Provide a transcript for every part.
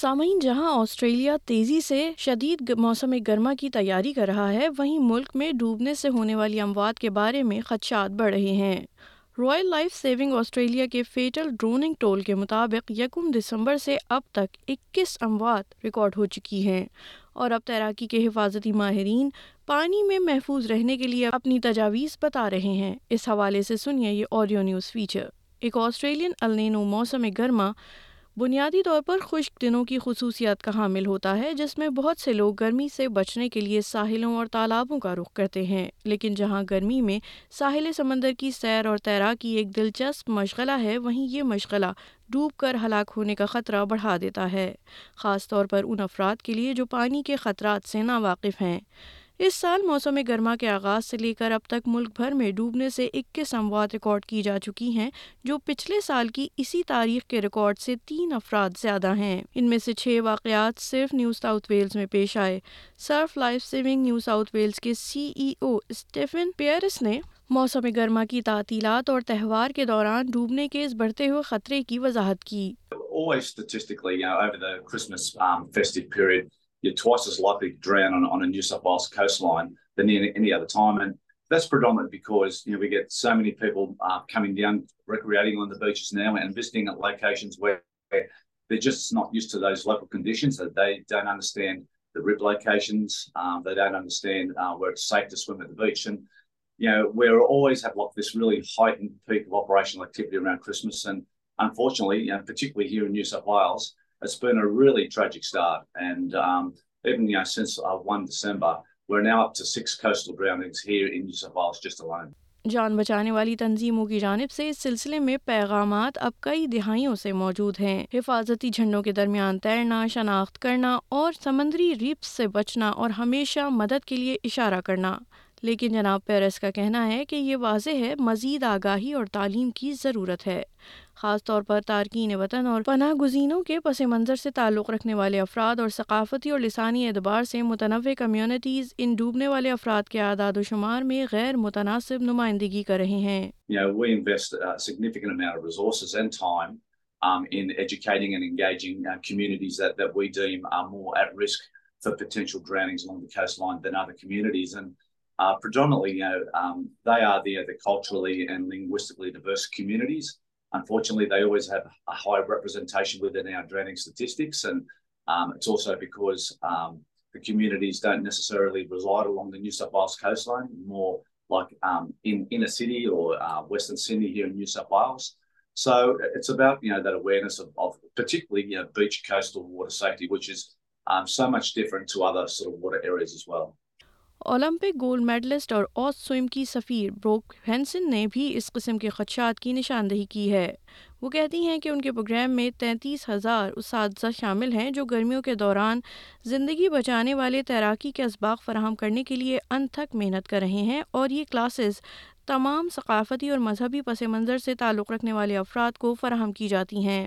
سامعین جہاں آسٹریلیا تیزی سے شدید موسم گرما کی تیاری کر رہا ہے وہیں ملک میں ڈوبنے سے ہونے والی اموات کے بارے میں خدشات بڑھ رہے ہیں رائل لائف سیونگ آسٹریلیا کے فیٹل ڈروننگ ٹول کے مطابق یکم دسمبر سے اب تک اکیس اموات ریکارڈ ہو چکی ہیں اور اب تیراکی کے حفاظتی ماہرین پانی میں محفوظ رہنے کے لیے اپنی تجاویز بتا رہے ہیں اس حوالے سے سنیے یہ آڈیو نیوز فیچر ایک آسٹریلین النینو موسم گرما بنیادی طور پر خشک دنوں کی خصوصیات کا حامل ہوتا ہے جس میں بہت سے لوگ گرمی سے بچنے کے لیے ساحلوں اور تالابوں کا رخ کرتے ہیں لیکن جہاں گرمی میں ساحل سمندر کی سیر اور تیراکی ایک دلچسپ مشغلہ ہے وہیں یہ مشغلہ ڈوب کر ہلاک ہونے کا خطرہ بڑھا دیتا ہے خاص طور پر ان افراد کے لیے جو پانی کے خطرات سے ناواقف ہیں اس سال موسم گرما کے آغاز سے لے کر اب تک ملک بھر میں ڈوبنے سے اکیس اموات ریکارڈ کی جا چکی ہیں جو پچھلے سال کی اسی تاریخ کے ریکارڈ سے تین افراد زیادہ ہیں ان میں سے چھ واقعات صرف نیو ساؤتھ ویلز میں پیش آئے surf life saving New South Wales کے سی ای او اسٹیفن پیئرس نے موسم گرما کی تعطیلات اور تہوار کے دوران ڈوبنے کے اس بڑھتے ہوئے خطرے کی وضاحت کی you're twice as likely to drown on, on a New South Wales coastline than any, any other time. And that's predominant because you know we get so many people uh, coming down, recreating on the beaches now and visiting at locations where they're just not used to those local conditions. That they don't understand the rip locations. Um, they don't understand uh, where it's safe to swim at the beach. And you know we always have like this really heightened peak of operational activity around Christmas. And unfortunately, you know, particularly here in New South Wales, it's been a really tragic start. And um, even you know, since uh, 1 December, we're now up to six coastal groundings here in New South Wales just alone. جان بچانے والی تنظیموں کی جانب سے اس سلسلے میں پیغامات اب کئی دہائیوں سے موجود ہیں حفاظتی جھنڈوں کے درمیان تیرنا شناخت کرنا اور سمندری ریپس سے بچنا اور ہمیشہ مدد کے لیے اشارہ کرنا لیکن جناب پیرس کا کہنا ہے کہ یہ واضح ہے مزید آگاہی اور تعلیم کی ضرورت ہے خاص طور پر تارکین وطن اور پناہ گزینوں کے پس منظر سے تعلق رکھنے والے افراد اور ثقافتی اور لسانی اعتبار سے متنوع کمیونٹیز ان ڈوبنے والے افراد کے اعداد و شمار میں غیر متناسب نمائندگی کر رہے ہیں you know, uh, predominantly, you know, um, they are the, the culturally and linguistically diverse communities. Unfortunately, they always have a high representation within our drowning statistics. And um, it's also because um, the communities don't necessarily reside along the New South Wales coastline, more like um, in inner city or uh, Western Sydney here in New South Wales. So it's about, you know, that awareness of, of particularly, you know, beach coastal water safety, which is um, so much different to other sort of water areas as well. Olympic gold medallist اور آس سوئم کی سفیر Brook Hansen نے بھی اس قسم کے خدشات کی نشاندہی کی ہے وہ کہتی ہیں کہ ان کے پروگرام میں تینتیس ہزار اساتذہ شامل ہیں جو گرمیوں کے دوران زندگی بچانے والے تیراکی کے اسباق فراہم کرنے کے لیے انتھک محنت کر رہے ہیں اور یہ کلاسز تمام ثقافتی اور مذہبی پس منظر سے تعلق رکھنے والے افراد کو فراہم کی جاتی ہیں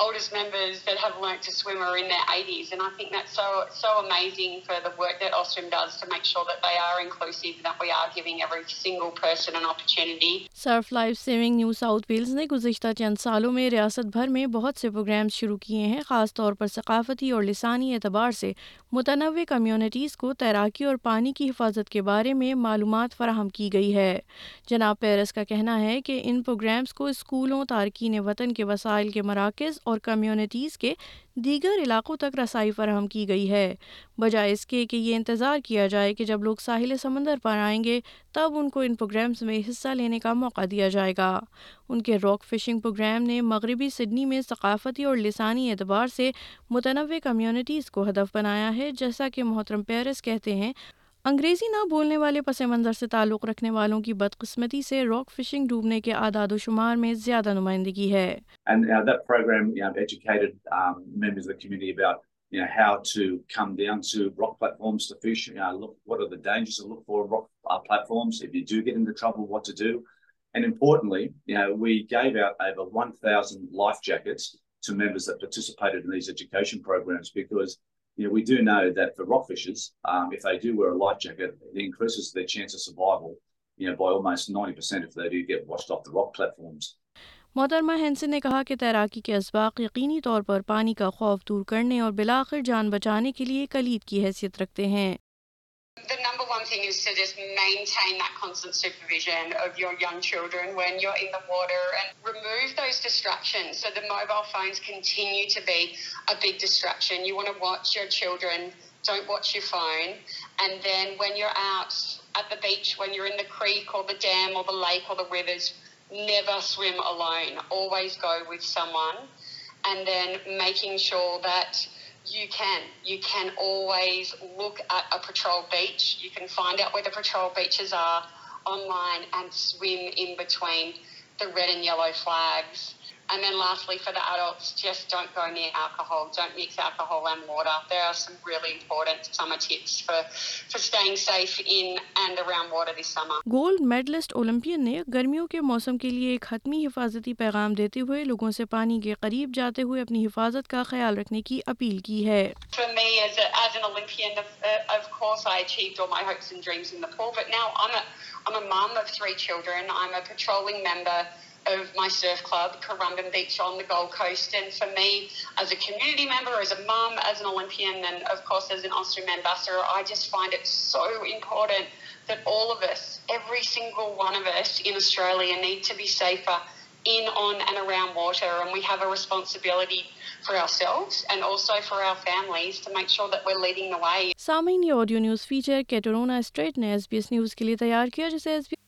oldest members that have learnt to swim are in their 80s and I think that's so so amazing for the work that Ostrom does to make sure that they are inclusive and that we are giving every single person an opportunity. Surf Life Saving New South Wales نے گزشتہ چند سالوں میں ریاست بھر میں بہت سے پروگرامز شروع کیے ہیں خاص طور پر ثقافتی اور لسانی اعتبار سے متنوع کمیونٹیز کو تیراکی اور پانی کی حفاظت کے بارے میں معلومات فراہم کی گئی ہے جناب پیرس کا کہنا ہے کہ ان پروگرامز کو اسکولوں تارکین وطن کے وسائل کے مراکز اور کمیونٹیز کے دیگر علاقوں تک رسائی فراہم کی گئی ہے بجائے اس کے کہ یہ انتظار کیا جائے کہ جب لوگ ساحل سمندر پر آئیں گے تب ان کو ان پروگرامز میں حصہ لینے کا موقع دیا جائے گا ان کے راک فشنگ پروگرام نے مغربی سڈنی میں ثقافتی اور لسانی اعتبار سے متنوع کمیونٹیز کو ہدف بنایا ہے جیسا کہ محترم پیرس کہتے ہیں انگریزی نہ بولنے والے پس منظر سے تعلق رکھنے والوں کی بدقسمتی سے راک فشنگ ڈوبنے کے اعداد و شمار میں زیادہ نمائندگی ہے And, uh, that program, um, you know, we do know that for rockfishes, um, if they do wear a light jacket, it increases their chance of survival, you know, by almost 90% if they do get washed off the rock platforms. محترمہ مہنسن نے کہا کہ تیراکی کے اسباق یقینی طور پر پانی کا خوف دور کرنے اور بلاخر جان بچانے کے لیے کلید کی حیثیت رکھتے ہیں number one thing someone then make sure the you can you can always look at a patrol beach you can find out where the patrol beaches are online and swim in between the red and yellow flags and then lastly for the adults just don't go near alcohol don't mix alcohol and water there are some really important summer tips for for staying safe in gold medallist Olympian نے گرمیوں کے موسم کے لیے ایک حتمی حفاظتی پیغام دیتے ہوئے لوگوں سے پانی کے قریب جاتے ہوئے اپنی حفاظت کا خیال رکھنے کی اپیل کی ہے ٹورونا اسٹریٹ نے ایس بی ایس نیوز کے لیے تیار کیا جسے